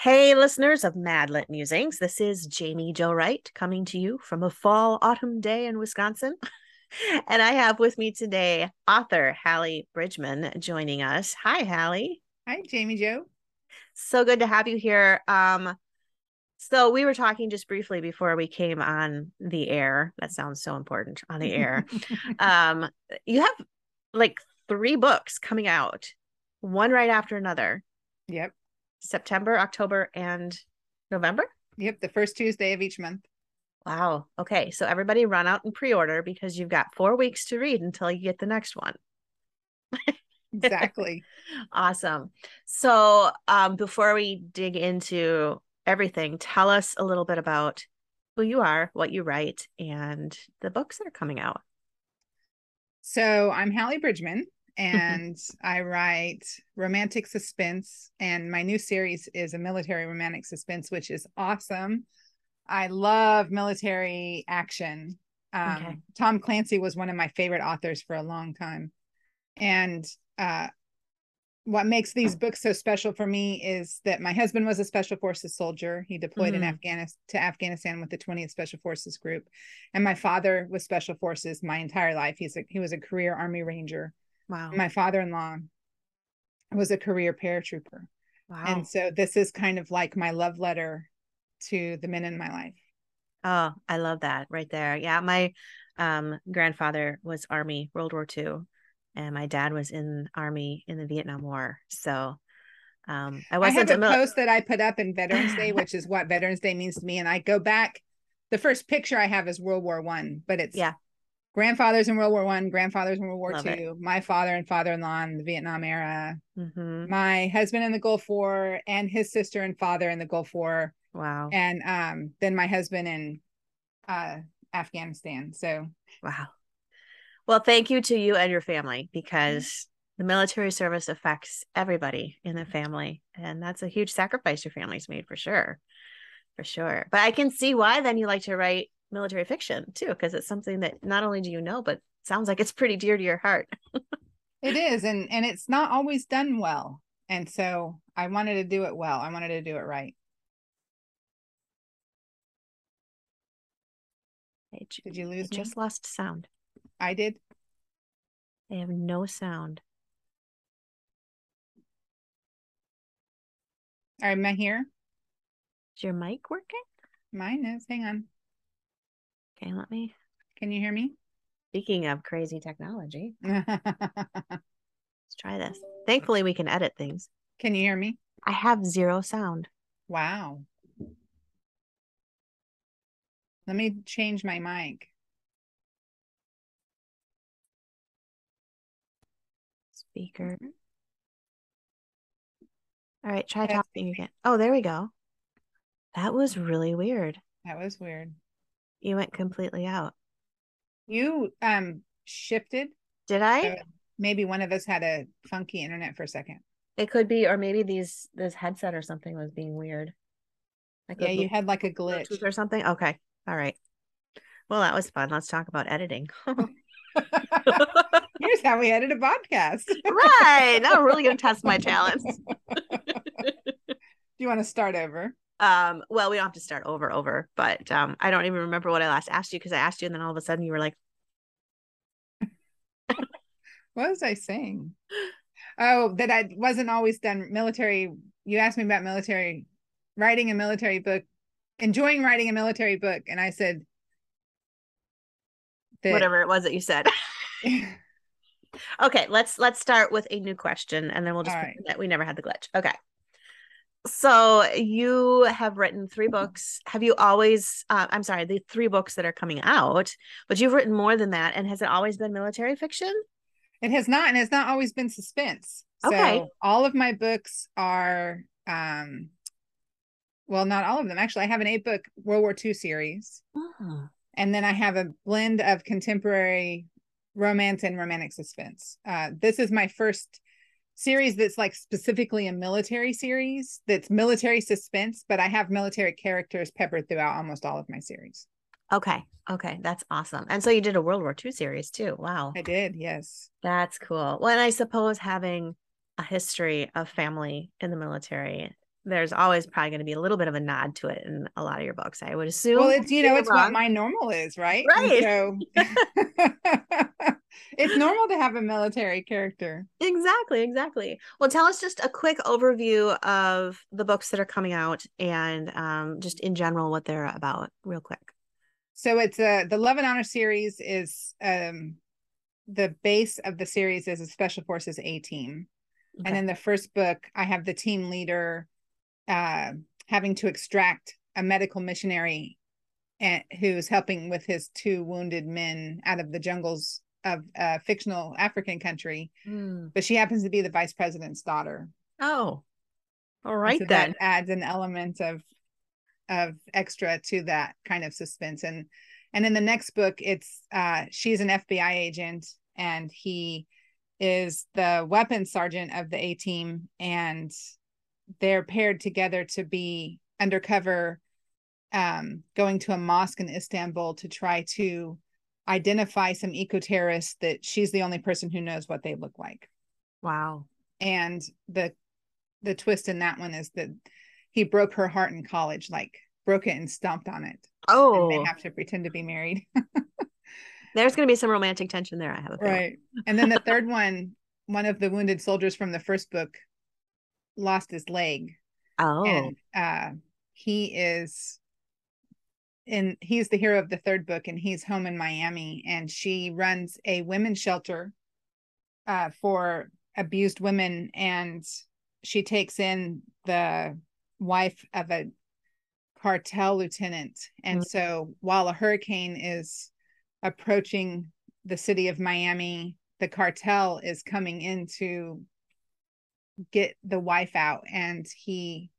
Hey, listeners of Madlit Musings. This is Jaime Jo Wright coming to you from a fall autumn day in Wisconsin. and I have with me today author Hallee Bridgeman joining us. Hi, Hallee. Hi, Jaime Jo. So good to have you here. Um, so we were talking just briefly before we came on the air. That sounds so important on the air. um, you have like three books coming out, one right after another. Yep. September, October, and November. Yep, the first Tuesday of each month. Wow. Okay. So everybody run out and pre order because you've got four weeks to read until you get the next one. exactly. awesome. So um, before we dig into everything, tell us a little bit about who you are, what you write, and the books that are coming out. So I'm Hallee Bridgeman. and I write romantic suspense. And my new series is a military romantic suspense, which is awesome. I love military action. Um, okay. Tom Clancy was one of my favorite authors for a long time. And uh, what makes these books so special for me is that my husband was a special forces soldier. He deployed mm-hmm. in Afghanistan to Afghanistan with the 20th Special Forces Group, and my father was special forces my entire life. He's a, he was a career Army Ranger. Wow. My father-in-law was a career paratrooper. Wow. And so this is kind of like my love letter to the men in my life. Oh, I love that right there. Yeah, my um, grandfather was Army World War II, and my dad was in Army in the Vietnam War. So um, I wasn't. I have a mil- post that I put up in Veterans Day, which is what Veterans Day means to me, and I go back. The first picture I have is World War One, but it's yeah grandfathers in World War One, grandfathers in World War Love Two, it. my father and father-in-law in the Vietnam era, mm-hmm. my husband in the Gulf War, and his sister and father in the Gulf War. Wow. And um, then my husband in uh, Afghanistan. So wow. Well, thank you to you and your family because mm-hmm. the military service affects everybody in the family, and that's a huge sacrifice your family's made for sure, for sure. But I can see why then you like to write military fiction too because it's something that not only do you know but sounds like it's pretty dear to your heart. It is and and it's not always done well and so i wanted to do it well i wanted to do it right. Did you lose I just lost sound. I did. I have no sound. All right, am i here? Is your mic working? Mine is hang on Okay, let me. Can you hear me? Speaking of crazy technology, let's try this. Thankfully, we can edit things. Can you hear me? I have zero sound. Wow. Let me change my mic. Speaker. All right, try That's talking again. Oh, there we go. That was really weird. That was weird. You went completely out. You um shifted. Did I? maybe one of us had a funky internet for a second. It could be, or maybe these this headset or something was being weird. Like yeah, you had like a glitch Bluetooth or something. Okay, all right. Well, that was fun. Let's talk about editing. Here's how we edit a podcast. right. Now we're really going to test my talents. Do you want to start over? Um, well, we don't have to start over, over, but um, I don't even remember what I last asked you because I asked you, and then all of a sudden you were like, "What was I saying?" Oh, that I wasn't always done military. You asked me about military writing a military book, enjoying writing a military book, and I said, that... "Whatever it was that you said." okay, let's let's start with a new question, and then we'll just right. that we never had the glitch. Okay so you have written three books have you always uh, i'm sorry the three books that are coming out but you've written more than that and has it always been military fiction it has not and it's not always been suspense okay. so all of my books are um well, not all of them. Actually, I have an eight book World War II series. Oh. And then I have a blend of contemporary romance and romantic suspense. Uh, this is my first series that's like specifically a military series that's military suspense, but I have military characters peppered throughout almost all of my series. Okay. Okay. That's awesome. And so you did a World War II series too. Wow. I did. Yes. That's cool. Well, and I suppose having a history of family in the military, there's always probably going to be a little bit of a nod to it in a lot of your books. I would assume. Well, it's you know, it's what my normal is, right? Right. And so it's normal to have a military character. Exactly, exactly. Well, tell us just a quick overview of the books that are coming out and um, just in general what they're about, real quick. So it's a the Love and Honor series is um the base of the series is a Special Forces A team. Okay. And in the first book, I have the team leader uh, having to extract a medical missionary and, who's helping with his two wounded men out of the jungles of a fictional African country. Mm. But she happens to be the vice president's daughter. Oh, all right so then. That adds an element of of extra to that kind of suspense. And and in the next book, it's uh she's an FBI agent and he is the weapons sergeant of the A team and they're paired together to be undercover um going to a mosque in Istanbul to try to identify some eco-terrorists that she's the only person who knows what they look like Wow. and the the twist in that one is that he broke her heart in college like broke it and stomped on it and Oh, they have to pretend to be married there's going to be some romantic tension there. I have a feeling. right and then the third one one of the wounded soldiers from the first book lost his leg. Oh, and uh he is and he's the hero of the third book and he's home in miami and she runs a women's shelter uh for abused women and she takes in the wife of a cartel lieutenant. And Mm. so while a hurricane is approaching the city of miami the cartel is coming in to get the wife out and he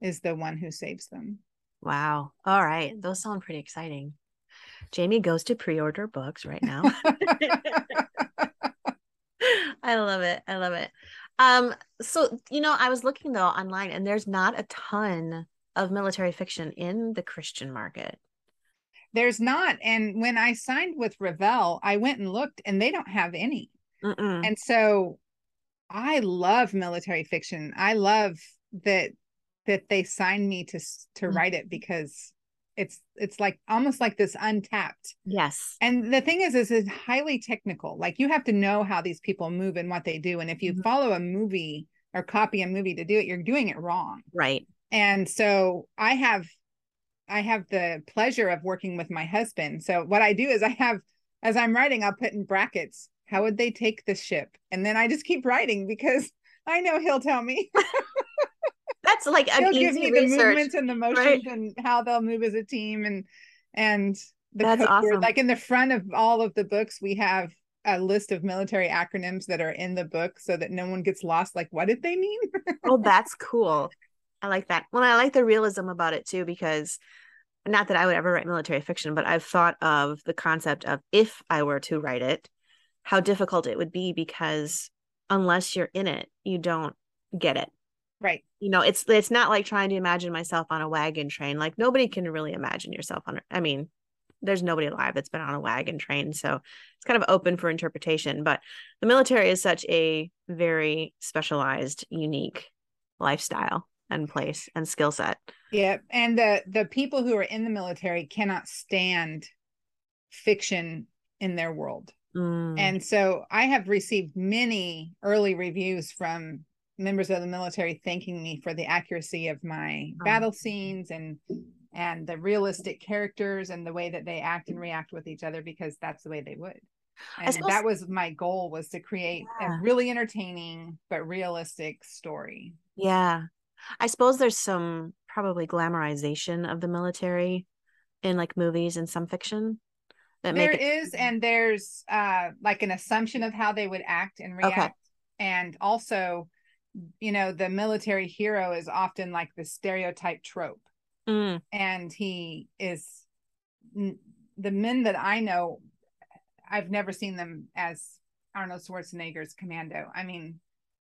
is the one who saves them wow. All right. Those sound pretty exciting. Jaime goes to pre order books right now. I love it. I love it. Um, so you know, I was looking though online and there's not a ton of military fiction in the Christian market. There's not. And when I signed with Revell, I went and looked and they don't have any. Mm-mm. And so I love military fiction. I love that that they signed me to to Mm. write it because it's it's like almost like this untapped. yes. And the thing is is it's highly technical. Like you have to know how these people move and what they do and if you Mhm. follow a movie or copy a movie to do it, you're doing it wrong. Right. and so i have i have the pleasure of working with my husband so what i do is i have as i'm writing i'll put in brackets how would they take the ship and then i just keep writing because i know he'll tell me That's like an he'll give me the research. movements and the motions and how they'll move as a team and and the That's code word. awesome. like in the front of all of the books we have a list of military acronyms that are in the book so that no one gets lost like what did they mean oh, that's cool. I like that. Well, I like the realism about it too, because not that I would ever write military fiction, but I've thought of the concept of if I were to write it, how difficult it would be because unless you're in it, you don't get it. right You know, it's it's not like trying to imagine myself on a wagon train. Like nobody can really imagine yourself on. I mean, there's nobody alive that's been on a wagon train, so it's kind of open for interpretation. But the military is such a very specialized, unique lifestyle and place and skill set. Yeah, and the the people who are in the military cannot stand fiction in their world. Mm, And so I have received many early reviews from members of the military thanking me for the accuracy of my Oh. battle scenes and and the realistic characters and the way that they act and react with each other because that's the way they would. And suppose- that was my goal was to create Yeah. a really entertaining but realistic story. yeah, I suppose there's some probably glamorization of the military in like movies and some fiction that There make it is, and there's uh like an assumption of how they would act and react, and also you know the military hero is often like the stereotype trope. Mm, and he is the men that i know i've never seen them as arnold schwarzenegger's commando. I mean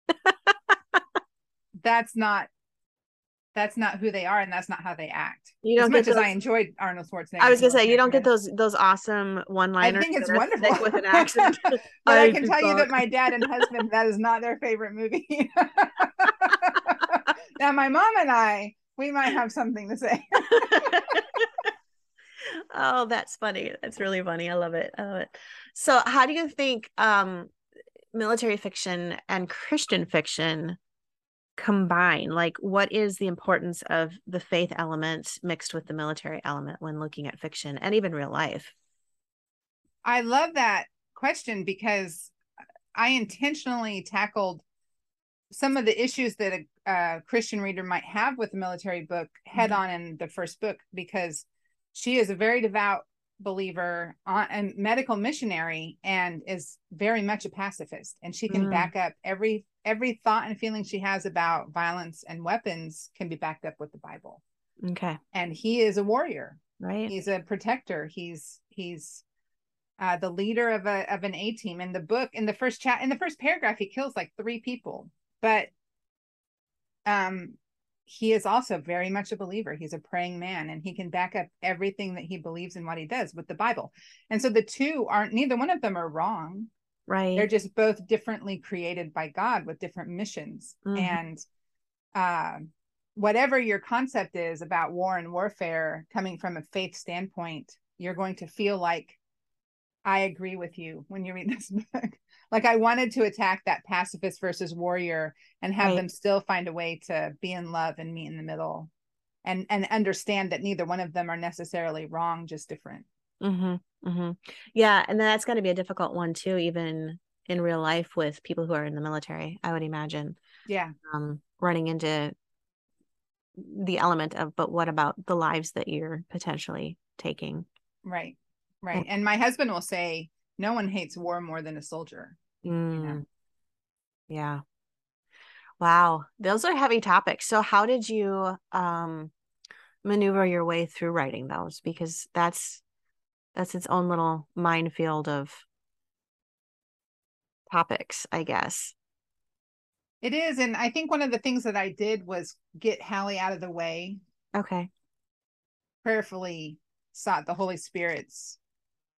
that's not that's not who they are and that's not how they act you as don't much get as i enjoyed arnold schwarzenegger I was gonna say you don't get those those awesome one liners. I think it's wonderful with an accent. but I, I can tell you that my dad and husband that is not their favorite movie. now my mom and I, we might have something to say. oh, that's funny. That's really funny. I love it. I love it. So, how do you think um, military fiction and Christian fiction combine? Like, what is the importance of the faith element mixed with the military element when looking at fiction and even real life? I love that question because I intentionally tackled some of the issues that a, a Christian reader might have with a military book head Mhm. on in the first book because she is a very devout believer on a medical missionary and is very much a pacifist and she can Mm. back up every every thought and feeling she has about violence and weapons can be backed up with the bible Okay. and he is a warrior Right. he's a protector he's he's uh, the leader of a of an A team in the book in the first chat in the first paragraph he kills like three people but um he is also very much a believer he's a praying man and he can back up everything that he believes in what he does with the bible and so the two aren't neither one of them are wrong Right. they're just both differently created by god with different missions Mhm. and uh, whatever your concept is about war and warfare coming from a faith standpoint you're going to feel like i agree with you when you read this book like i wanted to attack that pacifist versus warrior and have Right. them still find a way to be in love and meet in the middle and and understand that neither one of them are necessarily wrong just different Mm-hmm. Mm-hmm. Yeah, and then that's going to be a difficult one too, even in real life with people who are in the military. I would imagine yeah um, running into the element of, but what about the lives that you're potentially taking? right right and my husband will say no one hates war more than a soldier Mm. Yeah. Wow, those are heavy topics. So, how did you um, maneuver your way through writing those? Because that's that's its own little minefield of topics, I guess. it is and i think one of the things that i did was get hallee out of the way Okay. prayerfully sought the Holy Spirit's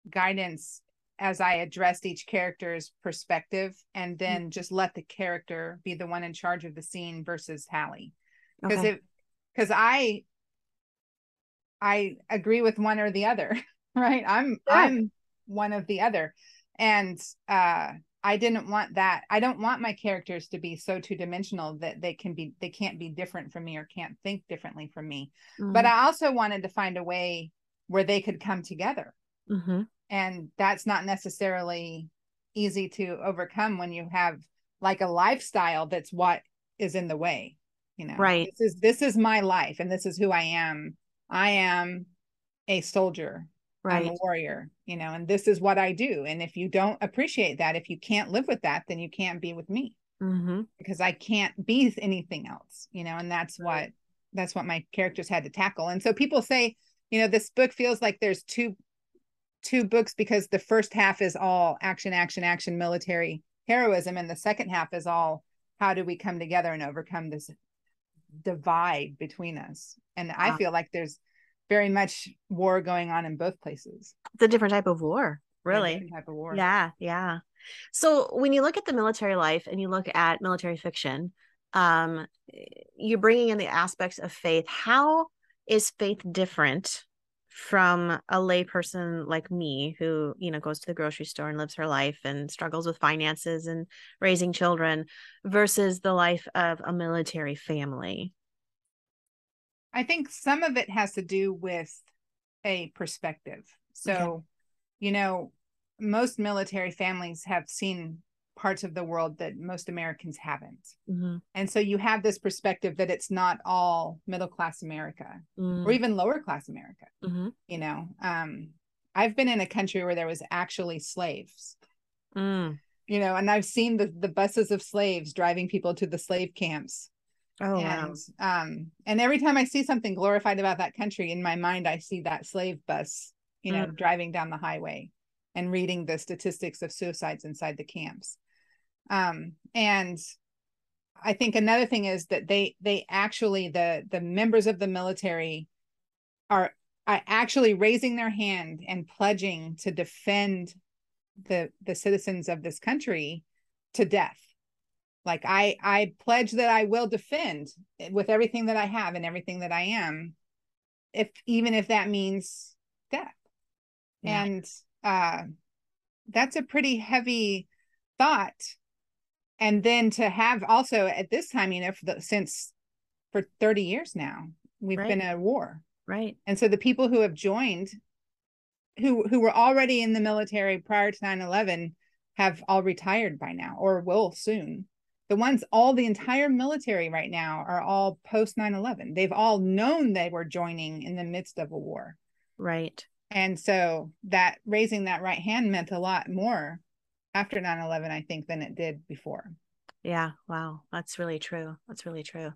guidance as I addressed each character's perspective and then just let the character be the one in charge of the scene versus Hallee. Because Okay. it because I I agree with one or the other, right? I'm Sure. I'm one of the other. And uh I didn't want that. I don't want my characters to be so two dimensional that they can be they can't be different from me or can't think differently from me but I also wanted to find a way where they could come together. Mm-hmm. And that's not necessarily easy to overcome when you have like a lifestyle that's what is in the way. You know, Right. This is this is my life and this is who I am. I am a soldier. I'm right. a warrior, you know, and this is what I do. And if you don't appreciate that, if you can't live with that, then you can't be with me Mm-hmm. because I can't be anything else, you know, and that's what that's what my characters had to tackle. And so people say, you know, this book feels like there's two two books because the first half is all action, action, action, military heroism, and the second half is all how do we come together and overcome this divide between us. And I feel like there's very much war going on in both places. It's a different type of war, really. different type of war. Yeah, yeah. So when you look at the military life and you look at military fiction, um, you're bringing in the aspects of faith. How is faith different from a layperson like me who, you know, goes to the grocery store and lives her life and struggles with finances and raising children versus the life of a military family? I think some of it has to do with a perspective. So, Okay. you know, most military families have seen parts of the world that most Americans haven't. Mhm. And so you have this perspective that it's not all middle class America or Mm, even lower class America, mhm, you know. Um I've been in a country where there was actually slaves. mm. you know, and I've seen the the buses of slaves driving people to the slave camps. Oh and, wow. Um, and every time I see something glorified about that country, in my mind, I see that slave bus, you know, Mm. driving down the highway and reading the statistics of suicides inside the camps. Um, and I think another thing is that they they actually the the members of the military are are actually raising their hand and pledging to defend the the citizens of this country to death like i i pledge that i will defend with everything that i have and everything that i am if even if that means death Yeah. and uh that's a pretty heavy thought and then to have also at this time you know for the, since for 30 years now we've Right. been at war Right. and so the people who have joined who who were already in the military prior to 9-11 have all retired by now or will soon the ones all the entire military right now are all post 9-11 they've all known they were joining in the midst of a war Right. And so that raising that right hand meant a lot more after 9-11 i think than it did before Yeah. Wow. That's really true. That's really true.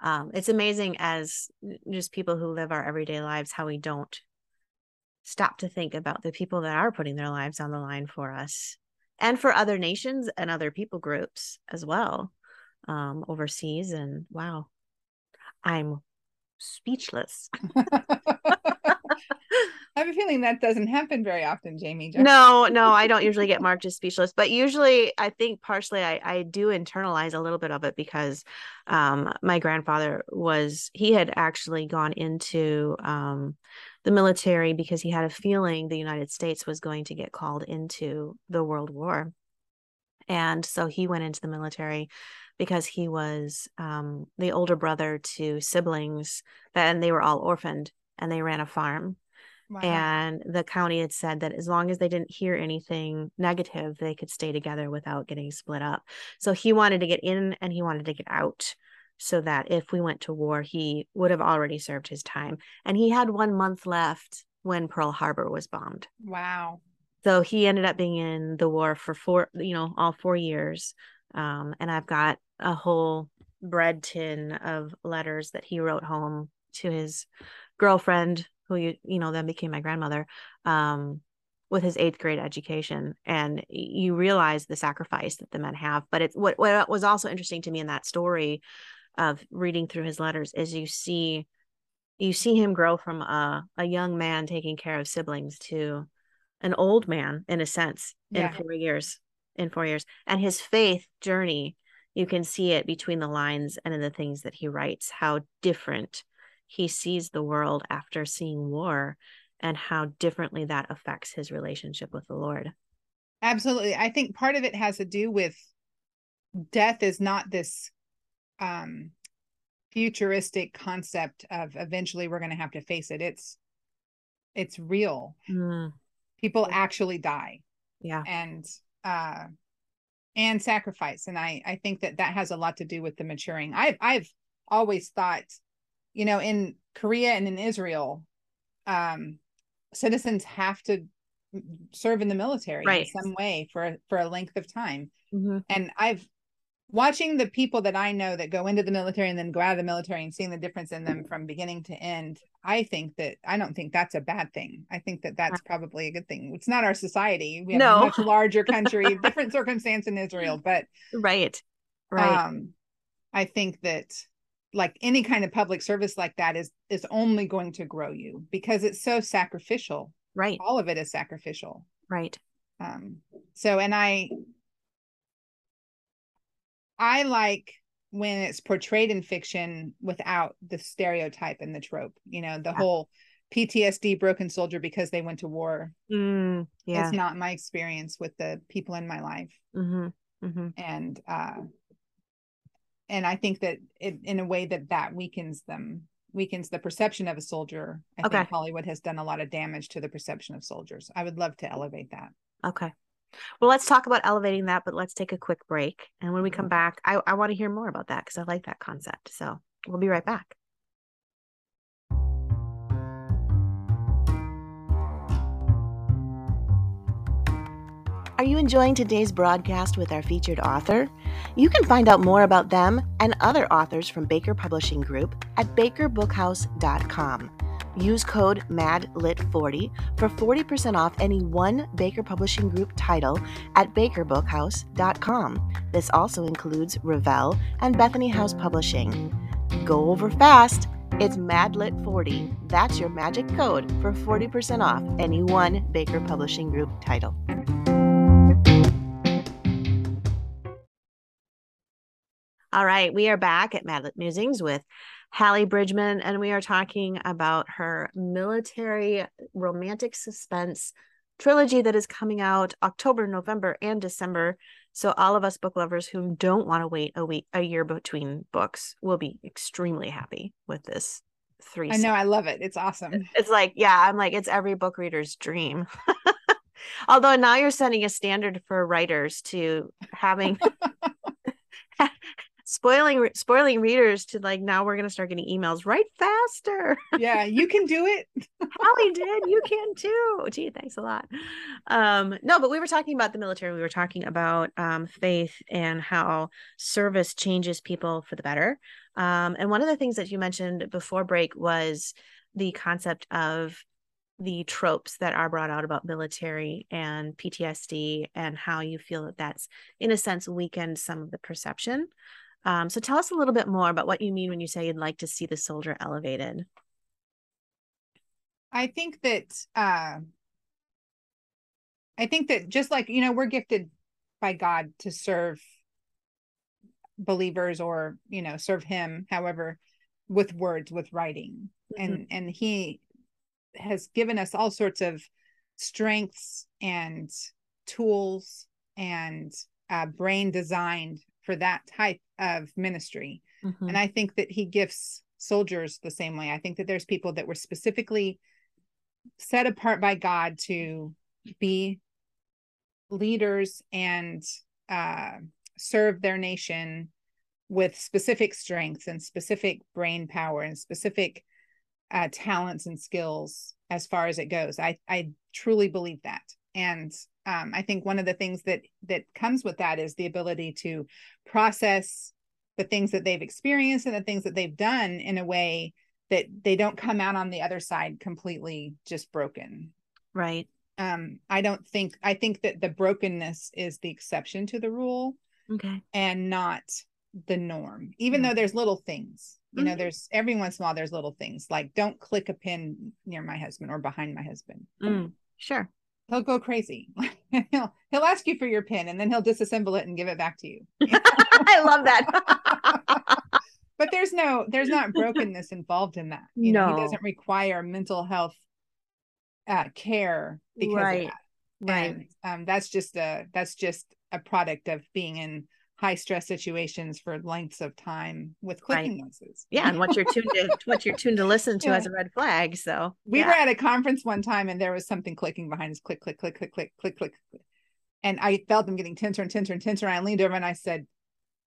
Um, it's amazing as just people who live our everyday lives how we don't stop to think about the people that are putting their lives on the line for us and for other nations and other people groups as well um, overseas. And wow, I'm speechless. i have a feeling that doesn't happen very often jaime Just- No, no, I don't usually get marked as speechless, but usually I think partially I, I do internalize a little bit of it because um, my grandfather was, he had actually gone into um, the military because he had a feeling the United States was going to get called into the World War. And so he went into the military because he was um, the older brother to siblings, and they were all orphaned and they ran a farm Wow. and the county had said that as long as they didn't hear anything negative they could stay together without getting split up. So he wanted to get in and he wanted to get out so that if we went to war he would have already served his time. And he had one month left when pearl harbor was bombed. Wow. So he ended up being in the war for four you know all four years. Um, and i've got a whole bread tin of letters that he wrote home to his girlfriend who you you know then became my grandmother um, with his eighth grade education and you realize the sacrifice that the men have but it's what what was also interesting to me in that story of reading through his letters is you see you see him grow from a, a young man taking care of siblings to an old man in a sense Yeah. in four years in four years and his faith journey you can see it between the lines and in the things that he writes how different he sees the world after seeing war and how differently that affects his relationship with the lord. Absolutely. I think part of it has to do with death is not this um futuristic concept of eventually we're going to have to face it. It's it's real. Mm, people Yeah. actually die. Yeah. And uh and sacrifice. And i i think that that has a lot to do with the maturing. I've i've always thought you know in korea and in israel um citizens have to serve in the military Right. in some way for for a length of time. Mhm. and i've watching the people that i know that go into the military and then go out of the military and seeing the difference in them from beginning to end i think that i don't think that's a bad thing. I think that that's probably a good thing. It's not our society. We have No. a much larger country different circumstance in israel but right. Right. um i think that like any kind of public service like that is is only going to grow you because it's so sacrificial. Right. All of it is sacrificial. Right. Um so and i i like when it's portrayed in fiction without the stereotype and the trope you know the Yeah. whole ptsd broken soldier because they went to war Mm, yeah. it's not my experience with the people in my life. Hmm hmm and uh and i think that it, in a way that that weakens them weakens the perception of a soldier i Okay. think hollywood has done a lot of damage to the perception of soldiers i would love to elevate that Okay. Well, let's talk about elevating that, but let's take a quick break. And when we mm-hmm. come back, I, I want to hear more about that because I like that concept. So we'll be right back. Are you enjoying today's broadcast with our featured author? You can find out more about them and other authors from Baker Publishing Group at bakerbookhouse.com. Use code MADLIT40 for 40% off any one Baker Publishing Group title at bakerbookhouse.com. This also includes Revell and Bethany House Publishing. Go over fast. It's MADLIT40. That's your magic code for 40% off any one Baker Publishing Group title. All right, we are back at Madlit Musings with Hallee Bridgeman, and we are talking about her military romantic suspense trilogy that is coming out October, November, and December. So all of us book lovers who don't want to wait a week, a year between books, will be extremely happy with this three. I know, I love it. It's awesome. It's like, yeah, I'm like, it's every book reader's dream. Although now you're setting a standard for writers to having spoiling spoiling readers to like now we're gonna start getting emails write faster. Yeah you can do it. Hallee did you can too. Gee thanks a lot. Um no but we were talking about the military we were talking about um faith and how service changes people for the better. Um and one of the things that you mentioned before break was the concept of the tropes that are brought out about military and PTSD and how you feel that that's in a sense weakened some of the perception um, so tell us a little bit more about what you mean when you say you'd like to see the soldier elevated. I think that uh, I think that just like you know we're gifted by God to serve believers or you know serve Him, however, with words, with writing, mm-hmm. and and He has given us all sorts of strengths and tools and uh, brain designed for that type of ministry. Mm-hmm. And I think that he gifts soldiers the same way. I think that there's people that were specifically set apart by God to be leaders and uh, serve their nation with specific strengths and specific brain power and specific uh, talents and skills as far as it goes. I I truly believe that, and um, I think one of the things that that comes with that is the ability to process the things that they've experienced and the things that they've done in a way that they don't come out on the other side completely just broken. Right. Um, I don't think I think that the brokenness is the exception to the rule. Okay. And not the norm. Even mm-hmm. though there's little things. You mm-hmm. know, there's every once in a while there's little things like don't click a pin near my husband or behind my husband. Mm, sure he'll go crazy. he'll he'll ask you for your pin and then he'll disassemble it and give it back to you. I love that. but there's no there's not brokenness involved in that. You no. know, he doesn't require mental health uh, care because right. of that. Right. And, um, that's just a that's just a product of being in high stress situations for lengths of time with clicking right. noises. Yeah, and what you're tuned to what you're tuned to listen to yeah. as a red flag. So we yeah. were at a conference one time and there was something clicking behind us, click, click, click, click, click, click, click. And I felt them getting tenser and tenser and tenser. And I leaned over and I said,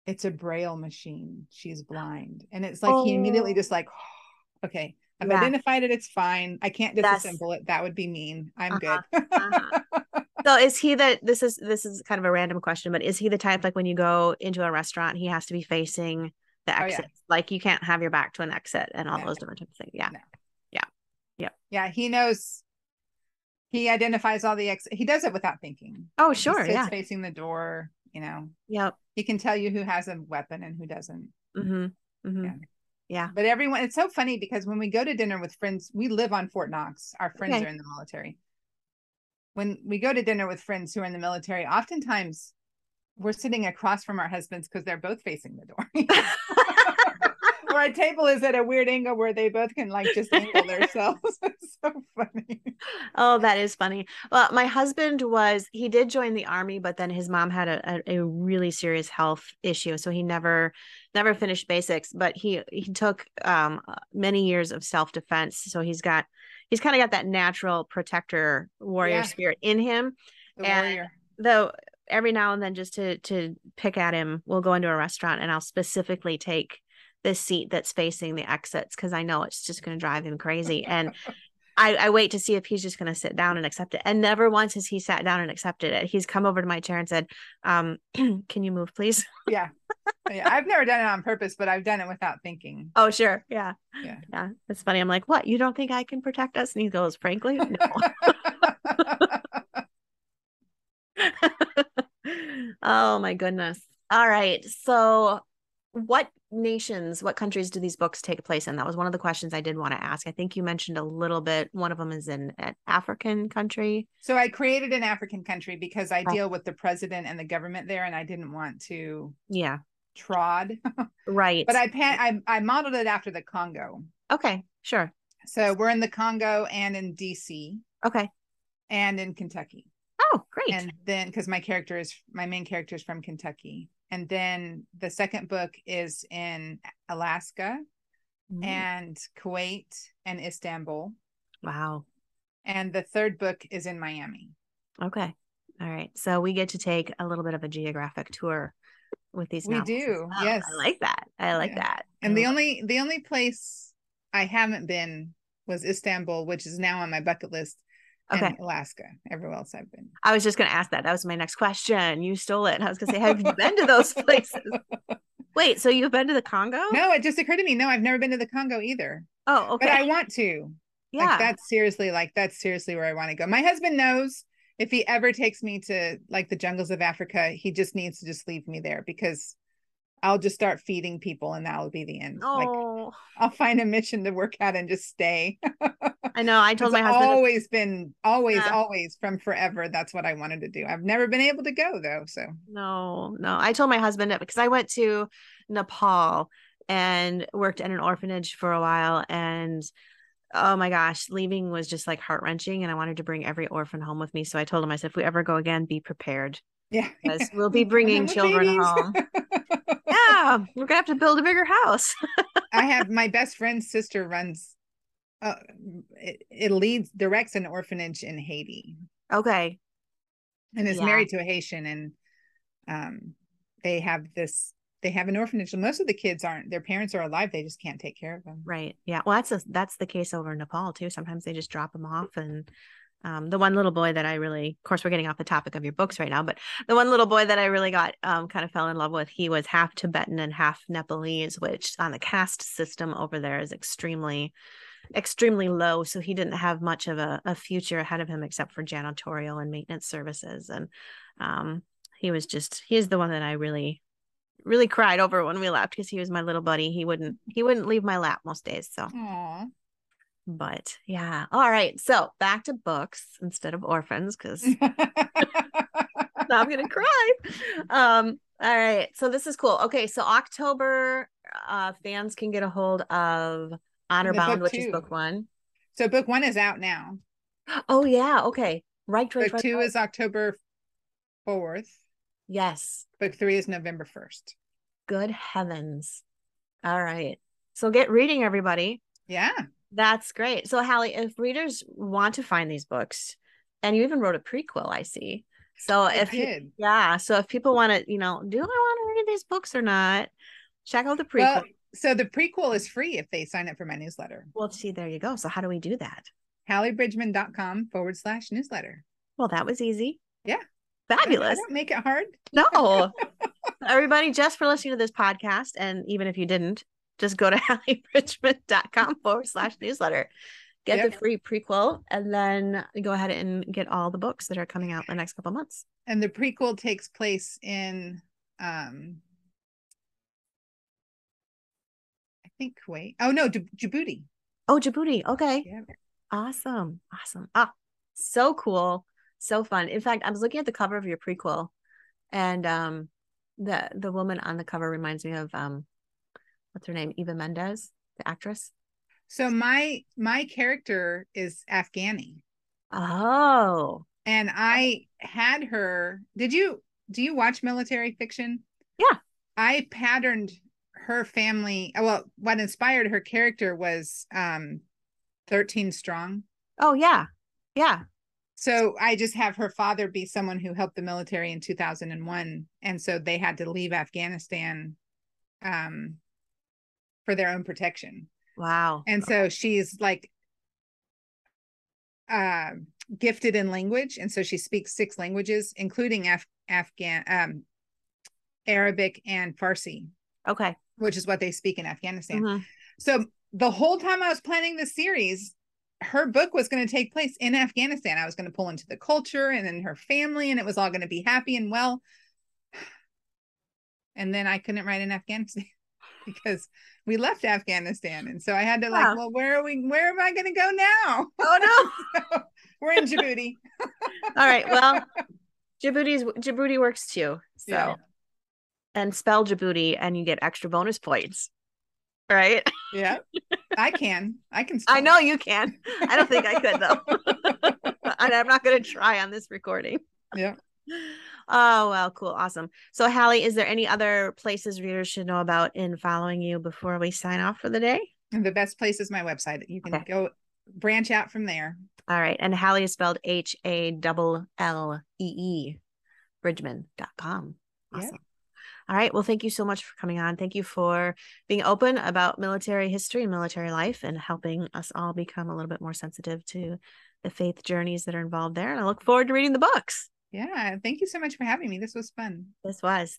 It's a braille machine. She's blind. And it's like oh. he immediately just like, oh, okay. I've yeah. identified it. It's fine. I can't disassemble That's... it. That would be mean. I'm uh-huh. good. uh-huh. so is he that this is this is kind of a random question, but is he the type like when you go into a restaurant, he has to be facing the exit? Oh, yeah. Like you can't have your back to an exit and all no. those different types of things. Yeah. No. Yeah. Yeah. Yeah. He knows he identifies all the exit. He does it without thinking. Oh, sure. yeah. Facing the door, you know. Yep. He can tell you who has a weapon and who doesn't. Mm-hmm. Mm-hmm. Yeah. Yeah. But everyone, it's so funny because when we go to dinner with friends, we live on Fort Knox. Our friends okay. are in the military when we go to dinner with friends who are in the military, oftentimes we're sitting across from our husbands because they're both facing the door. or a table is at a weird angle where they both can like just angle themselves. it's so funny. Oh, that is funny. Well, my husband was he did join the army, but then his mom had a, a, a really serious health issue, so he never never finished basics. But he he took um, many years of self defense, so he's got he's kind of got that natural protector warrior yeah. spirit in him. The and warrior. though every now and then just to to pick at him, we'll go into a restaurant and I'll specifically take the seat that's facing the exits because I know it's just going to drive him crazy. And I, I wait to see if he's just going to sit down and accept it. And never once has he sat down and accepted it. He's come over to my chair and said, um, "Can you move, please?" Yeah, yeah. I've never done it on purpose, but I've done it without thinking. Oh, sure, yeah, Yeah. yeah. It's funny. I'm like, "What? You don't think I can protect us?" And he goes, "Frankly, no." oh my goodness. All right. So, what nations, what countries do these books take place in? That was one of the questions I did want to ask. I think you mentioned a little bit. One of them is in an African country. so I created an African country because I Oh. deal with the president and the government there, and I didn't want to Yeah. Trod. Right. but I, pan- I I modeled it after the Congo. okay. Sure. So we're in the Congo and in DC Okay. and in Kentucky. Oh, great. and then because my character is my main character is from Kentucky, and then the second book is in Alaska Mm. and Kuwait and Istanbul, wow. and the third book is in Miami. Okay. All right. So we get to take a little bit of a geographic tour with these We do, oh, well. yes. I like that. I like Yeah. that. And I the only the only place I haven't been was Istanbul, which is now on my bucket list, Okay. Alaska. Everywhere else I've been. I was just going to ask that. That was my next question. You stole it. And I was going to say, have you been to those places? Wait, so you've been to the Congo? No, it just occurred to me. No, I've never been to the Congo either, Oh, okay. but I want to. yeah. Like that's seriously like that's seriously where I want to go. My husband knows if he ever takes me to like the jungles of Africa, he just needs to just leave me there because I'll just start feeding people and that'll be the end. Like oh, I'll find a mission to work at and just stay. I know. I told my husband. always been always Yeah. always from forever. That's what I wanted to do. I've never been able to go though. So No, no. I told my husband because I went to Nepal and worked in an orphanage for a while. And oh my gosh, leaving was just like heart wrenching. And I wanted to bring every orphan home with me. So I told him, I said, if we ever go again, be prepared yeah. because we'll be bringing children babies. home. Yeah, we're going to have to build a bigger house. I have my best friend's sister runs uh it, it leads directs an orphanage in Haiti. okay. and is Yeah. married to a Haitian and um they have this they have an orphanage And most of the kids aren't their parents are alive they just can't take care of them Right. Yeah. Well, that's a, that's the case over in Nepal too. Sometimes they just drop them off, and um, the one little boy that I really, of course, we're getting off the topic of your books right now, but the one little boy that I really got um, kind of fell in love with, he was half Tibetan and half Nepalese, which on the caste system over there is extremely, extremely low. So he didn't have much of a, a future ahead of him except for janitorial and maintenance services, and um, he was just he's the one that I really really cried over when we left because he was my little buddy. He wouldn't he wouldn't leave my lap most days. So, Aw. but yeah. All right. So back to books instead of orphans because I'm gonna cry. Um. All right. So this is cool. Okay. So October, uh, fans can get a hold of Honor The Bound, book which is book one. so book one is out now Oh yeah. Okay. Right. Right. book right, two right. is october 4th yes. book three is november 1st Good heavens. All right. So get reading, everybody. yeah That's great. So, Hallee, if readers want to find these books, and you even wrote a prequel, I see. So, if you, did. yeah, so if people want to, you know, do I want to read these books or not? Check out the prequel. well so the prequel is free if they sign up for my newsletter Well, see, there you go. So, how do we do that? halleebridgeman.com forward slash newsletter Well, that was easy. Yeah. Fabulous. don't make it hard No. Everybody, just for listening to this podcast, and even if you didn't, just go to halleebridgeman.com forward slash newsletter. Get Yep. the free prequel and then go ahead and get all the books that are coming out in the next couple months. and the prequel takes place in um I think Kuwait. Oh no, Dj- Djibouti. Oh, Djibouti. Okay. Yeah. Awesome. Awesome. Ah, so cool. So fun. In fact, I was looking at the cover of your prequel and um the the woman on the cover reminds me of um what's her name? Eva Mendes, the actress. So my my character is Afghani Oh. and I had her Did you do you watch military fiction? Yeah. I patterned her family well what inspired her character was um 13 strong. Oh yeah. Yeah. So I just have her father be someone who helped the military in 2001 and so they had to leave Afghanistan um for their own protection. Wow. And so she's like uh, gifted in language, and so she speaks six languages, including Af- Afghan, um, Arabic, and Farsi. Okay. Which is what they speak in Afghanistan. Mhm. So the whole time I was planning this series, her book was going to take place in Afghanistan. I was going to pull into the culture and then her family, and it was all going to be happy and well. And then I couldn't write in Afghanistan because we left Afghanistan, and so I had to like, Wow. well, where are we? Where am I going to go now? Oh no. We're in Djibouti. All right. Well, Djibouti's Djibouti works too. So Yeah. and spell Djibouti and you get extra bonus points. Right? Yeah, I can. I can. I know you can. I don't think I could though. and I'm not gonna try on this recording. Yeah. Oh well, cool, awesome. So Hallee, is there any other places readers should know about in following you before we sign off for the day? And the best place is my website. You can Okay. go branch out from there. All right. And Hallee is spelled H A double L E E Bridgeman.com. Yeah. All right. Well, thank you so much for coming on. Thank you for being open about military history and military life and helping us all become a little bit more sensitive to the faith journeys that are involved there. And I look forward to reading the books. Yeah. Thank you so much for having me. This was fun. This was.